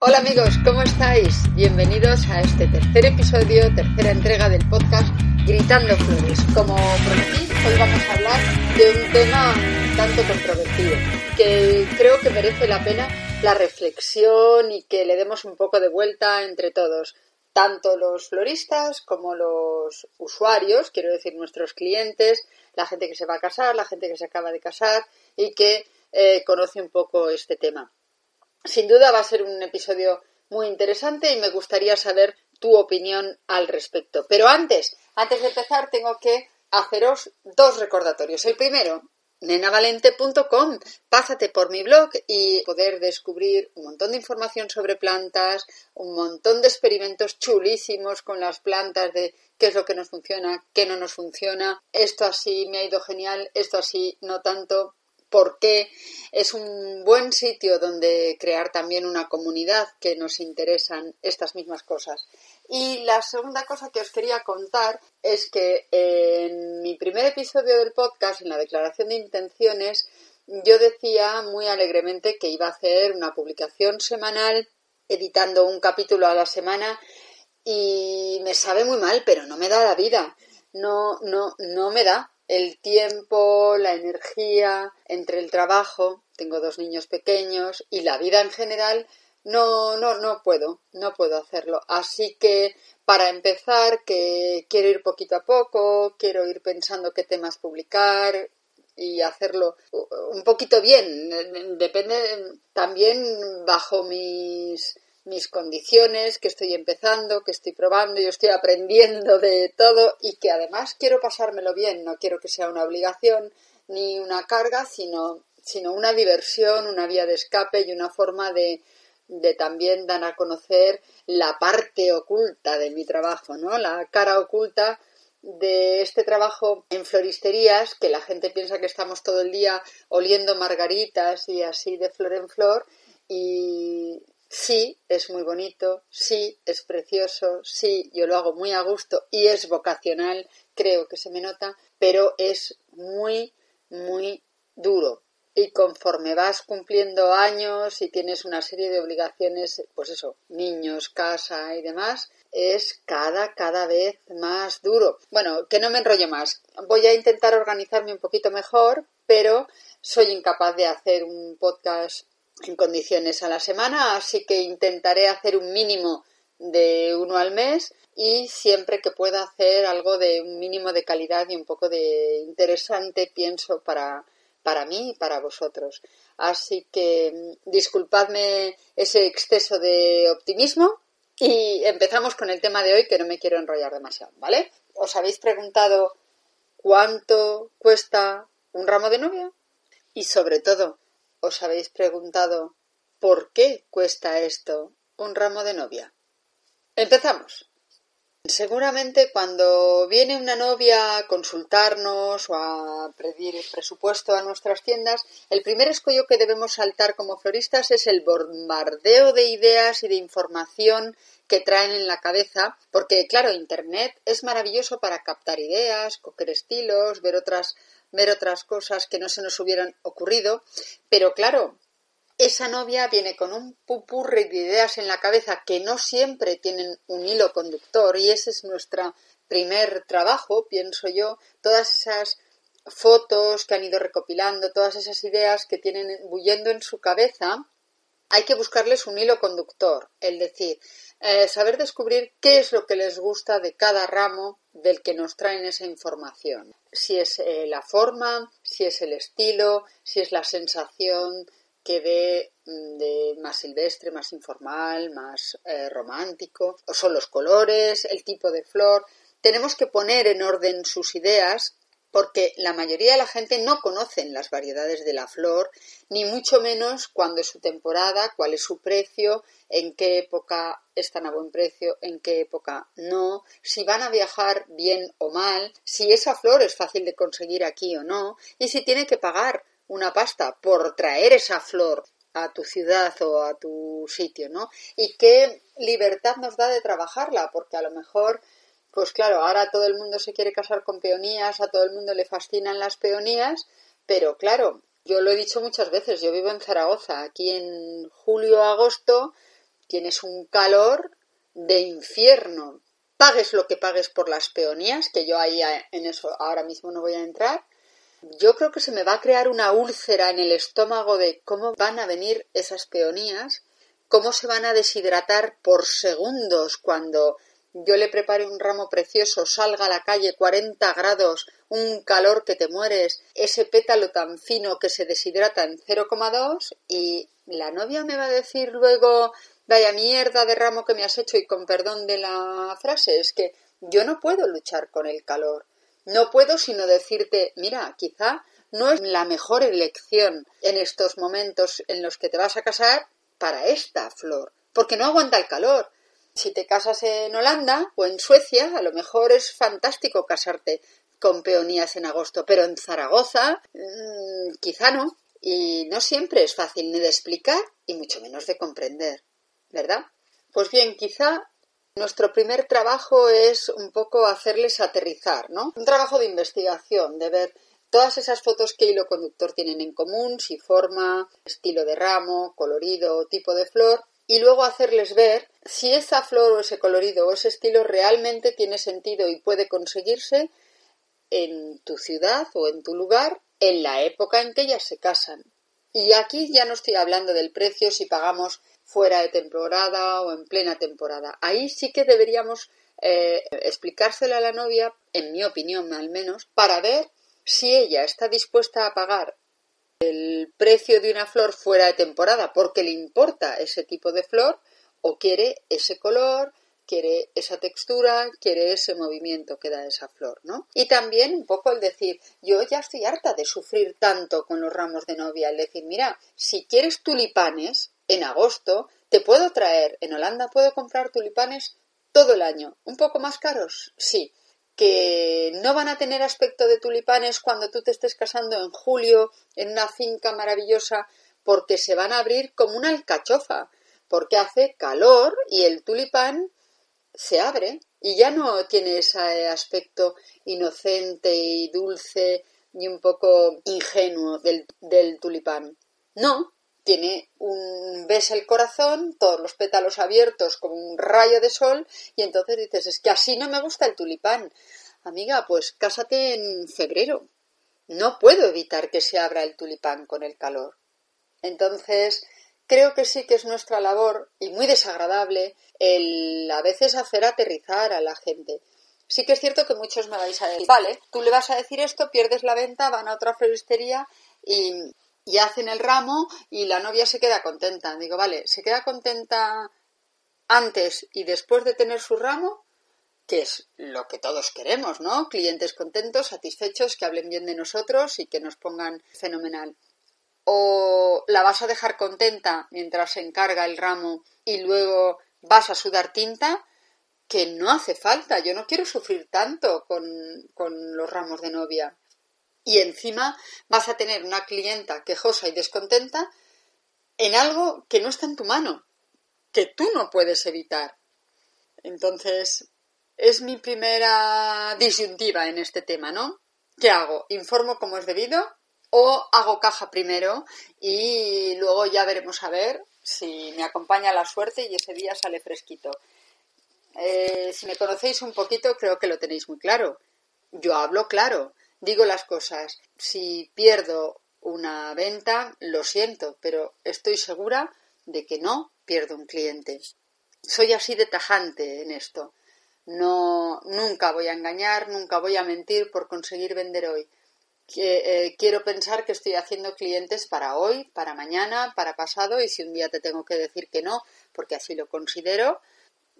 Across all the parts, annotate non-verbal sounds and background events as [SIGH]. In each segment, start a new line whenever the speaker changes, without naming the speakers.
Hola amigos, ¿cómo estáis? Bienvenidos a este tercer episodio, tercera entrega del podcast Gritando Flores. Como prometí, hoy vamos a hablar de un tema tanto controvertido, que creo que merece la pena la reflexión y que le demos un poco de vuelta entre todos, tanto los floristas como los usuarios, quiero decir nuestros clientes, la gente que se va a casar, la gente que se acaba de casar y que eh, conoce un poco este tema. Sin duda va a ser un episodio muy interesante y me gustaría saber tu opinión al respecto. Pero antes, antes de empezar, tengo que haceros dos recordatorios. El primero, nenavalente.com. Pásate por mi blog y poder descubrir un montón de información sobre plantas, un montón de experimentos chulísimos con las plantas de qué es lo que nos funciona, qué no nos funciona. Esto así me ha ido genial, esto así no tanto porque es un buen sitio donde crear también una comunidad que nos interesan estas mismas cosas. Y la segunda cosa que os quería contar es que en mi primer episodio del podcast, en la declaración de intenciones, yo decía muy alegremente que iba a hacer una publicación semanal editando un capítulo a la semana y me sabe muy mal, pero no me da la vida. No, no, no me da el tiempo, la energía entre el trabajo, tengo dos niños pequeños y la vida en general, no, no, no puedo, no puedo hacerlo. Así que para empezar, que quiero ir poquito a poco, quiero ir pensando qué temas publicar y hacerlo un poquito bien. Depende también bajo mis mis condiciones, que estoy empezando, que estoy probando, yo estoy aprendiendo de todo y que además quiero pasármelo bien, no quiero que sea una obligación ni una carga, sino, sino una diversión, una vía de escape y una forma de, de también dar a conocer la parte oculta de mi trabajo, ¿no? La cara oculta de este trabajo en floristerías, que la gente piensa que estamos todo el día oliendo margaritas y así de flor en flor, y sí, es muy bonito, sí, es precioso, sí, yo lo hago muy a gusto y es vocacional, creo que se me nota, pero es muy, muy duro. Y conforme vas cumpliendo años y tienes una serie de obligaciones, pues eso, niños, casa y demás, es cada, cada vez más duro. Bueno, que no me enrollo más. Voy a intentar organizarme un poquito mejor, pero soy incapaz de hacer un podcast en condiciones a la semana, así que intentaré hacer un mínimo de uno al mes y siempre que pueda hacer algo de un mínimo de calidad y un poco de interesante, pienso, para, para mí y para vosotros. Así que mm, disculpadme ese exceso de optimismo y empezamos con el tema de hoy que no me quiero enrollar demasiado, ¿vale? ¿Os habéis preguntado cuánto cuesta un ramo de novia? Y sobre todo, ¿Os habéis preguntado por qué cuesta esto un ramo de novia? Empezamos. Seguramente cuando viene una novia a consultarnos o a pedir presupuesto a nuestras tiendas, el primer escollo que debemos saltar como floristas es el bombardeo de ideas y de información que traen en la cabeza, porque claro, Internet es maravilloso para captar ideas, coger estilos, ver otras ver otras cosas que no se nos hubieran ocurrido, pero claro, esa novia viene con un pupurri de ideas en la cabeza que no siempre tienen un hilo conductor y ese es nuestro primer trabajo, pienso yo, todas esas fotos que han ido recopilando, todas esas ideas que tienen bullendo en su cabeza, hay que buscarles un hilo conductor, es decir, eh, saber descubrir qué es lo que les gusta de cada ramo del que nos traen esa información. Si es eh, la forma, si es el estilo, si es la sensación que dé mm, de más silvestre, más informal, más eh, romántico, o son los colores, el tipo de flor. Tenemos que poner en orden sus ideas porque la mayoría de la gente no conocen las variedades de la flor, ni mucho menos cuándo es su temporada, cuál es su precio, en qué época están a buen precio, en qué época no, si van a viajar bien o mal, si esa flor es fácil de conseguir aquí o no, y si tiene que pagar una pasta por traer esa flor a tu ciudad o a tu sitio, ¿no? Y qué libertad nos da de trabajarla, porque a lo mejor pues claro, ahora todo el mundo se quiere casar con peonías, a todo el mundo le fascinan las peonías, pero claro, yo lo he dicho muchas veces, yo vivo en Zaragoza, aquí en julio agosto tienes un calor de infierno. Pagues lo que pagues por las peonías, que yo ahí en eso ahora mismo no voy a entrar. Yo creo que se me va a crear una úlcera en el estómago de cómo van a venir esas peonías, cómo se van a deshidratar por segundos cuando yo le prepare un ramo precioso, salga a la calle 40 grados, un calor que te mueres, ese pétalo tan fino que se deshidrata en 0,2 y la novia me va a decir luego, vaya mierda de ramo que me has hecho y con perdón de la frase, es que yo no puedo luchar con el calor. No puedo sino decirte, mira, quizá no es la mejor elección en estos momentos en los que te vas a casar para esta flor, porque no aguanta el calor si te casas en Holanda o en Suecia, a lo mejor es fantástico casarte con peonías en agosto, pero en Zaragoza mm, quizá no. Y no siempre es fácil ni de explicar y mucho menos de comprender, ¿verdad? Pues bien, quizá nuestro primer trabajo es un poco hacerles aterrizar, ¿no? Un trabajo de investigación, de ver todas esas fotos que hilo conductor tienen en común, si forma, estilo de ramo, colorido, tipo de flor, y luego hacerles ver si esa flor o ese colorido o ese estilo realmente tiene sentido y puede conseguirse en tu ciudad o en tu lugar en la época en que ellas se casan. Y aquí ya no estoy hablando del precio si pagamos fuera de temporada o en plena temporada. Ahí sí que deberíamos eh, explicárselo a la novia, en mi opinión al menos, para ver si ella está dispuesta a pagar el precio de una flor fuera de temporada porque le importa ese tipo de flor o quiere ese color, quiere esa textura, quiere ese movimiento que da esa flor, ¿no? Y también un poco el decir, yo ya estoy harta de sufrir tanto con los ramos de novia, el decir, mira, si quieres tulipanes en agosto, te puedo traer, en Holanda puedo comprar tulipanes todo el año, un poco más caros, sí, que no van a tener aspecto de tulipanes cuando tú te estés casando en julio en una finca maravillosa porque se van a abrir como una alcachofa, porque hace calor y el tulipán se abre y ya no tiene ese aspecto inocente y dulce y un poco ingenuo del, del tulipán. No, tiene un ves el corazón, todos los pétalos abiertos como un rayo de sol y entonces dices, es que así no me gusta el tulipán. Amiga, pues cásate en febrero. No puedo evitar que se abra el tulipán con el calor. Entonces, creo que sí que es nuestra labor y muy desagradable el a veces hacer aterrizar a la gente. Sí que es cierto que muchos me vais a decir, vale, tú le vas a decir esto, pierdes la venta, van a otra floristería y y hacen el ramo y la novia se queda contenta. Digo, vale, se queda contenta antes y después de tener su ramo, que es lo que todos queremos, ¿no? Clientes contentos, satisfechos, que hablen bien de nosotros y que nos pongan fenomenal. O la vas a dejar contenta mientras se encarga el ramo y luego vas a sudar tinta, que no hace falta. Yo no quiero sufrir tanto con, con los ramos de novia y encima vas a tener una clienta quejosa y descontenta en algo que no está en tu mano, que tú no puedes evitar. Entonces, es mi primera disyuntiva en este tema, ¿no? ¿Qué hago? ¿Informo como es debido? ¿O hago caja primero y luego ya veremos a ver si me acompaña la suerte y ese día sale fresquito? Eh, si me conocéis un poquito, creo que lo tenéis muy claro. Yo hablo claro digo las cosas. Si pierdo una venta, lo siento, pero estoy segura de que no pierdo un cliente. Soy así de tajante en esto. No, nunca voy a engañar, nunca voy a mentir por conseguir vender hoy. Eh, quiero pensar que estoy haciendo clientes para hoy, para mañana, para pasado y si un día te tengo que decir que no, porque así lo considero,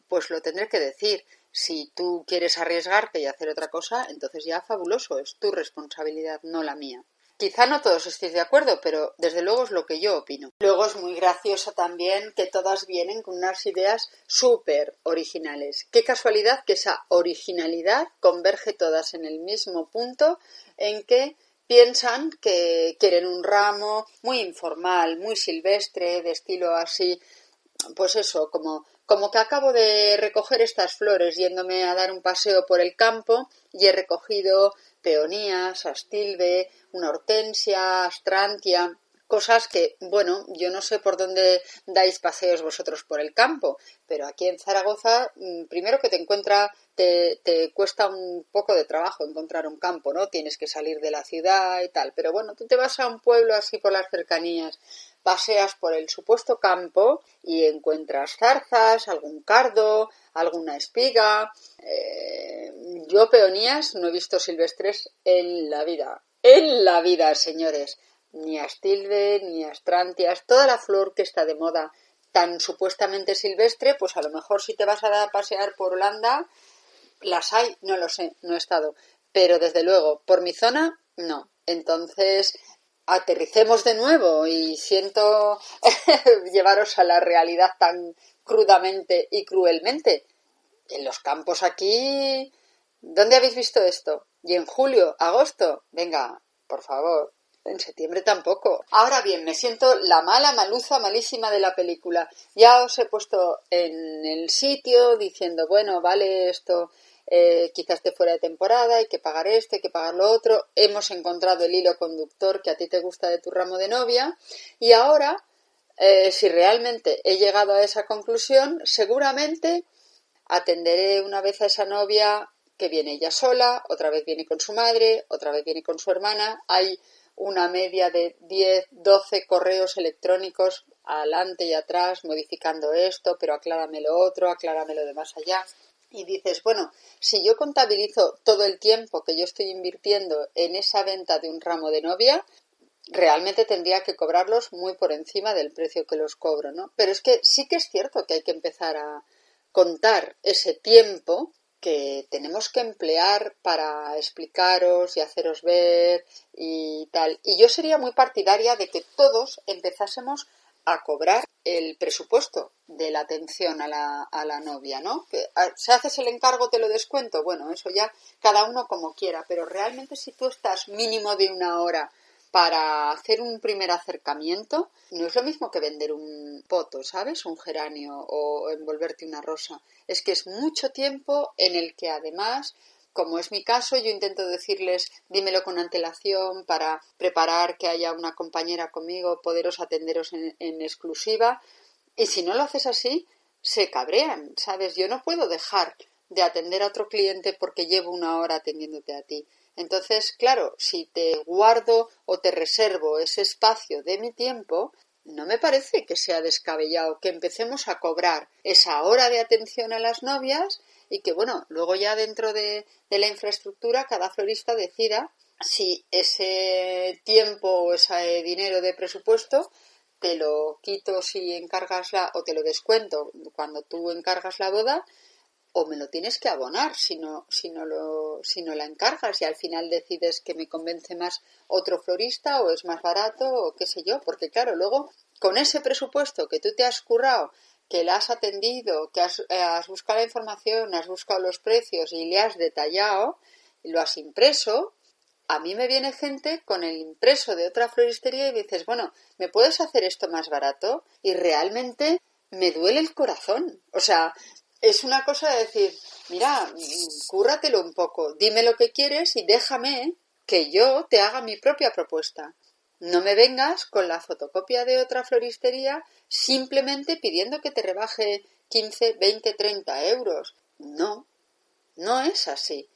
pues lo tendré que decir. Si tú quieres arriesgarte y hacer otra cosa, entonces ya fabuloso, es tu responsabilidad, no la mía. Quizá no todos estéis de acuerdo, pero desde luego es lo que yo opino. Luego es muy gracioso también que todas vienen con unas ideas súper originales. Qué casualidad que esa originalidad converge todas en el mismo punto en que piensan que quieren un ramo muy informal, muy silvestre, de estilo así, pues eso, como, como que acabo de recoger estas flores yéndome a dar un paseo por el campo y he recogido peonías, astilbe, una hortensia, astrantia, cosas que, bueno, yo no sé por dónde dais paseos vosotros por el campo, pero aquí en Zaragoza, mm, primero que te encuentra, te, te, cuesta un poco de trabajo encontrar un campo, ¿no? Tienes que salir de la ciudad y tal, pero bueno, tú te vas a un pueblo así por las cercanías, paseas por el supuesto campo y encuentras zarzas, algún cardo, alguna espiga. Eh, yo peonías no he visto silvestres en la vida, en la vida, señores ni astilbe, ni astrantias, toda la flor que está de moda tan supuestamente silvestre, pues a lo mejor si te vas a, a pasear por Holanda, las hay, no lo sé, no he estado. Pero desde luego, por mi zona, no. Entonces, aterricemos de nuevo y siento [LAUGHS] llevaros a la realidad tan crudamente y cruelmente. En los campos aquí, ¿dónde habéis visto esto? Y en julio, agosto, venga, por favor, en septiembre tampoco. Ahora bien, me siento la mala, maluza, malísima de la película. Ya os he puesto en el sitio diciendo, bueno, vale esto, eh, quizás esté fuera de temporada, hay que pagar esto, hay que pagar lo otro. Hemos encontrado el hilo conductor que a ti te gusta de tu ramo de novia. Y ahora, eh, si realmente he llegado a esa conclusión, seguramente atenderé una vez a esa novia que viene ella sola, otra vez viene con su madre, otra vez viene con su hermana. Hay una media de 10, 12 correos electrónicos adelante y atrás modificando esto, pero aclárame lo otro, aclárame lo de más allá. Y dices, bueno, si yo contabilizo todo el tiempo que yo estoy invirtiendo en esa venta de un ramo de novia, realmente tendría que cobrarlos muy por encima del precio que los cobro, ¿no? Pero es que sí que es cierto que hay que empezar a contar ese tiempo que tenemos que emplear para explicaros y haceros ver y tal. Y yo sería muy partidaria de que todos empezásemos a cobrar el presupuesto de la atención a la, a la novia, ¿no? Si haces el encargo te lo descuento, bueno, eso ya cada uno como quiera, pero realmente si tú estás mínimo de una hora para hacer un primer acercamiento no es lo mismo que vender un poto, ¿sabes? Un geranio o envolverte una rosa. Es que es mucho tiempo en el que además como es mi caso, yo intento decirles dímelo con antelación para preparar que haya una compañera conmigo, poderos atenderos en, en, exclusiva. Y si no lo haces así, se cabrean, ¿sabes? Yo no puedo dejar de atender a otro cliente porque llevo una hora atendiéndote a ti. Entonces, claro, si te guardo o te reservo ese espacio de mi tiempo, no me parece que sea descabellado que empecemos a cobrar esa hora de atención a las novias y que, bueno, luego ya dentro de, de la infraestructura cada florista decida si ese tiempo o ese dinero de presupuesto te lo quito si encargas la o te lo descuento cuando tú encargas la boda o me lo tienes que abonar si no, si no, lo, si no la encargas y al final decides que me convence más otro florista o es más barato o qué sé yo, porque claro, luego con ese presupuesto que tú te has currado, que la has atendido, que has, eh, has buscado la información, has buscado los precios y le has detallado, y lo has impreso, a mí me viene gente con el impreso de otra floristería y dices, bueno, ¿me puedes hacer esto más barato? Y realmente me duele el corazón. O sea, es una cosa de decir, mira, cúrratelo un poco, dime lo que quieres y déjame que yo te haga mi propia propuesta. No me vengas con la fotocopia de otra floristería simplemente pidiendo que te rebaje 15, 20, 30 euros. No, no es así.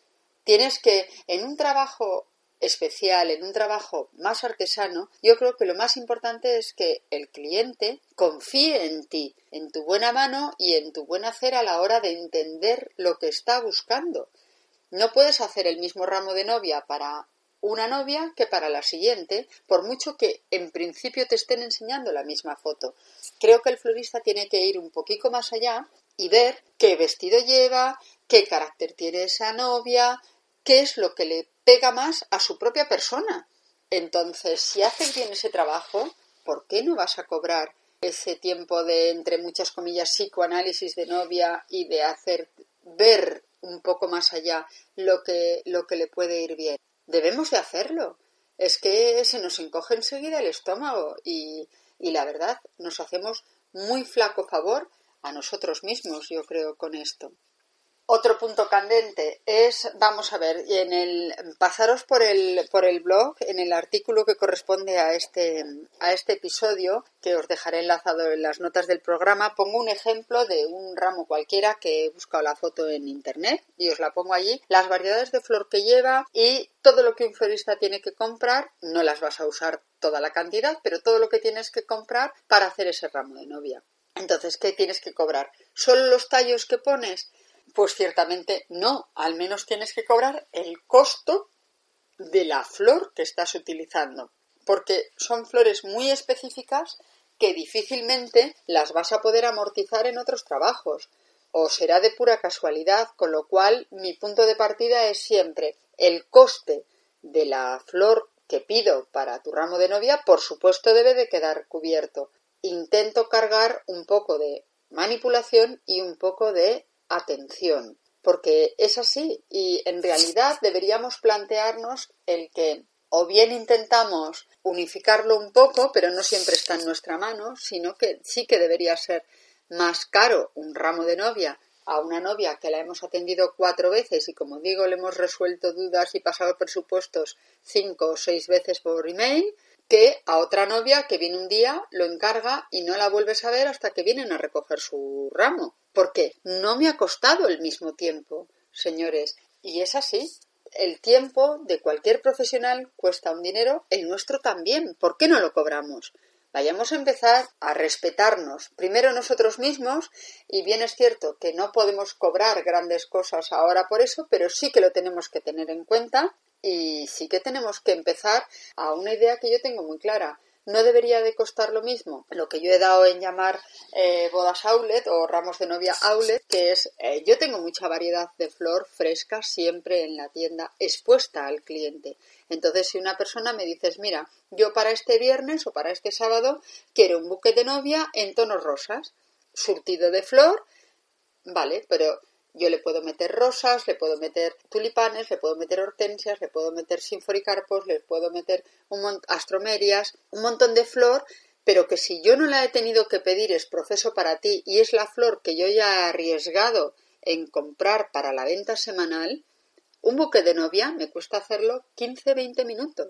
Tienes que, en un trabajo especial, en un trabajo más artesano, yo creo que lo más importante es que el cliente confíe en ti, en tu buena mano y en tu buen hacer a la hora de entender lo que está buscando. No puedes hacer el mismo ramo de novia para una novia que para la siguiente, por mucho que en principio te estén enseñando la misma foto. Creo que el florista tiene que ir un poquito más allá y ver qué vestido lleva, qué carácter tiene esa novia, qué es lo que le pega más a su propia persona. Entonces, si haces bien ese trabajo, ¿por qué no vas a cobrar ese tiempo de, entre muchas comillas, psicoanálisis de novia y de hacer ver un poco más allá lo que, lo que le puede ir bien? Debemos de hacerlo. Es que se nos encoge enseguida el estómago y, y la verdad nos hacemos muy flaco favor a nosotros mismos, yo creo, con esto. Otro punto candente es, vamos a ver, en el pasaros por el por el blog, en el artículo que corresponde a este a este episodio, que os dejaré enlazado en las notas del programa, pongo un ejemplo de un ramo cualquiera que he buscado la foto en internet y os la pongo allí, las variedades de flor que lleva y todo lo que un florista tiene que comprar, no las vas a usar toda la cantidad, pero todo lo que tienes que comprar para hacer ese ramo de novia. Entonces, ¿qué tienes que cobrar? ¿Solo los tallos que pones? Pues ciertamente no, al menos tienes que cobrar el costo de la flor que estás utilizando, porque son flores muy específicas que difícilmente las vas a poder amortizar en otros trabajos. O será de pura casualidad, con lo cual mi punto de partida es siempre el coste de la flor que pido para tu ramo de novia, por supuesto debe de quedar cubierto. Intento cargar un poco de manipulación y un poco de atención, porque es así y en realidad deberíamos plantearnos el que o bien intentamos unificarlo un poco, pero no siempre está en nuestra mano, sino que sí que debería ser más caro un ramo de novia a una novia que la hemos atendido cuatro veces y como digo le hemos resuelto dudas y pasado presupuestos cinco o seis veces por email que a otra novia que viene un día, lo encarga y no la vuelves a ver hasta que vienen a recoger su ramo. Porque no me ha costado el mismo tiempo, señores. Y es así. El tiempo de cualquier profesional cuesta un dinero, el nuestro también. ¿Por qué no lo cobramos? Vayamos a empezar a respetarnos primero nosotros mismos y bien es cierto que no podemos cobrar grandes cosas ahora por eso, pero sí que lo tenemos que tener en cuenta y sí que tenemos que empezar a una idea que yo tengo muy clara. No debería de costar lo mismo lo que yo he dado en llamar eh, bodas outlet o ramos de novia outlet, que es eh, yo tengo mucha variedad de flor fresca siempre en la tienda expuesta al cliente. Entonces, si una persona me dices, mira, yo para este viernes o para este sábado quiero un buque de novia en tonos rosas, surtido de flor, vale, pero yo le puedo meter rosas, le puedo meter tulipanes, le puedo meter hortensias, le puedo meter sinforicarpos, le puedo meter un astromerias, un montón de flor, pero que si yo no la he tenido que pedir es proceso para ti y es la flor que yo ya he arriesgado en comprar para la venta semanal, un buque de novia me cuesta hacerlo 15-20 minutos.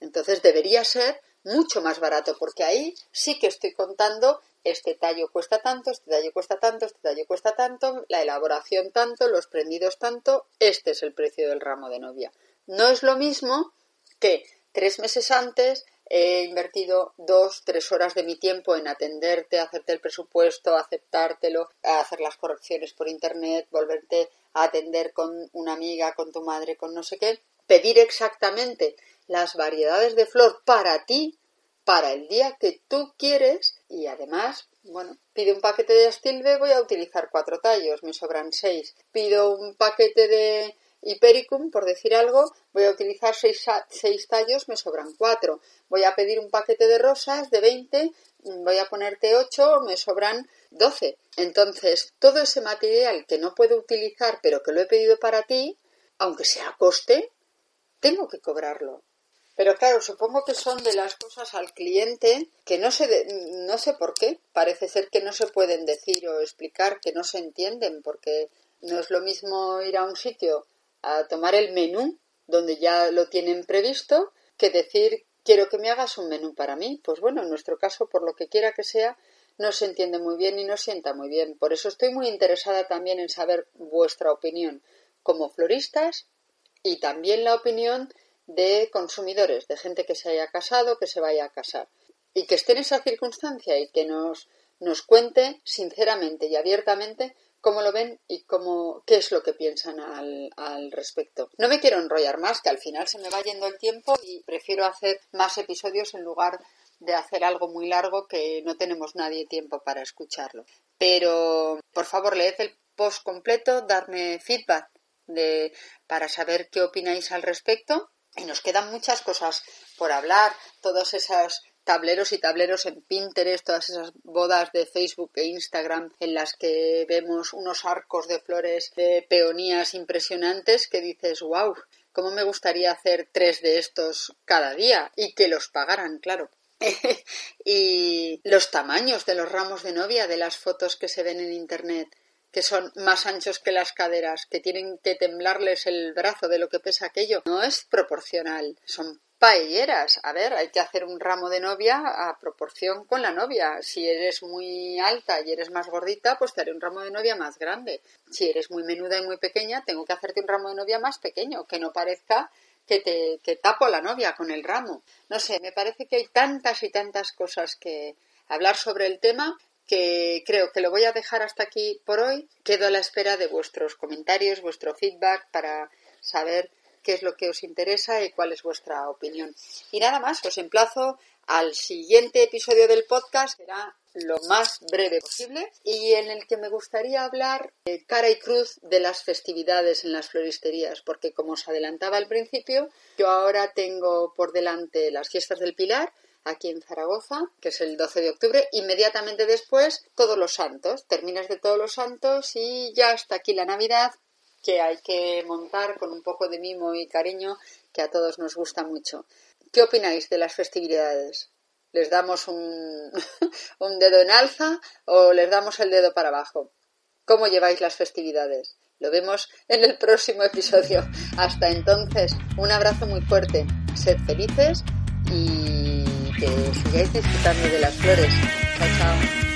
Entonces debería ser mucho más barato, porque ahí sí que estoy contando este tallo cuesta tanto, este tallo cuesta tanto, este tallo cuesta tanto, la elaboración tanto, los prendidos tanto, este es el precio del ramo de novia. No es lo mismo que tres meses antes he invertido dos, tres horas de mi tiempo en atenderte, hacerte el presupuesto, aceptártelo, hacer las correcciones por internet, volverte a atender con una amiga, con tu madre, con no sé qué, pedir exactamente las variedades de flor para ti, para el día que tú quieres y además, bueno, pido un paquete de astilbe, voy a utilizar cuatro tallos, me sobran seis. Pido un paquete de hipericum, por decir algo, voy a utilizar seis, seis tallos, me sobran cuatro. Voy a pedir un paquete de rosas de 20, voy a ponerte ocho, me sobran doce. Entonces, todo ese material que no puedo utilizar, pero que lo he pedido para ti, aunque sea a coste, tengo que cobrarlo. Pero claro, supongo que son de las cosas al cliente que no sé, no sé por qué. Parece ser que no se pueden decir o explicar, que no se entienden, porque no es lo mismo ir a un sitio a tomar el menú donde ya lo tienen previsto que decir quiero que me hagas un menú para mí. Pues bueno, en nuestro caso, por lo que quiera que sea, no se entiende muy bien y no sienta muy bien. Por eso estoy muy interesada también en saber vuestra opinión como floristas y también la opinión de consumidores, de gente que se haya casado, que se vaya a casar, y que esté en esa circunstancia y que nos, nos cuente sinceramente y abiertamente cómo lo ven y cómo, qué es lo que piensan al, al, respecto. No me quiero enrollar más, que al final se me va yendo el tiempo y prefiero hacer más episodios en lugar de hacer algo muy largo que no tenemos nadie tiempo para escucharlo. Pero, por favor, leed el post completo, darme feedback de, para saber qué opináis al respecto. Y nos quedan muchas cosas por hablar, todos esos tableros y tableros en Pinterest, todas esas bodas de Facebook e Instagram en las que vemos unos arcos de flores de peonías impresionantes que dices, wow, cómo me gustaría hacer tres de estos cada día y que los pagaran, claro. [LAUGHS] y los tamaños de los ramos de novia de las fotos que se ven en Internet que son más anchos que las caderas, que tienen que temblarles el brazo de lo que pesa aquello, no es proporcional. Son paelleras. A ver, hay que hacer un ramo de novia a proporción con la novia. Si eres muy alta y eres más gordita, pues te haré un ramo de novia más grande. Si eres muy menuda y muy pequeña, tengo que hacerte un ramo de novia más pequeño, que no parezca que te que tapo la novia con el ramo. No sé, me parece que hay tantas y tantas cosas que hablar sobre el tema que creo que lo voy a dejar hasta aquí por hoy. Quedo a la espera de vuestros comentarios, vuestro feedback para saber qué es lo que os interesa y cuál es vuestra opinión. Y nada más, os emplazo al siguiente episodio del podcast, será lo más breve posible y en el que me gustaría hablar cara y cruz de las festividades en las floristerías, porque como os adelantaba al principio, yo ahora tengo por delante las fiestas del Pilar, aquí en Zaragoza, que es el 12 de octubre. Inmediatamente después, Todos los Santos. Terminas de Todos los Santos y ya está aquí la Navidad, que hay que montar con un poco de mimo y cariño, que a todos nos gusta mucho. ¿Qué opináis de las festividades? ¿Les damos un, [LAUGHS] dedo en alza o les damos el dedo para abajo? ¿Cómo lleváis las festividades? Lo vemos en el próximo episodio. Hasta entonces, un abrazo muy fuerte. Sed felices y que sigáis disfrutando de las flores. Chao, chao.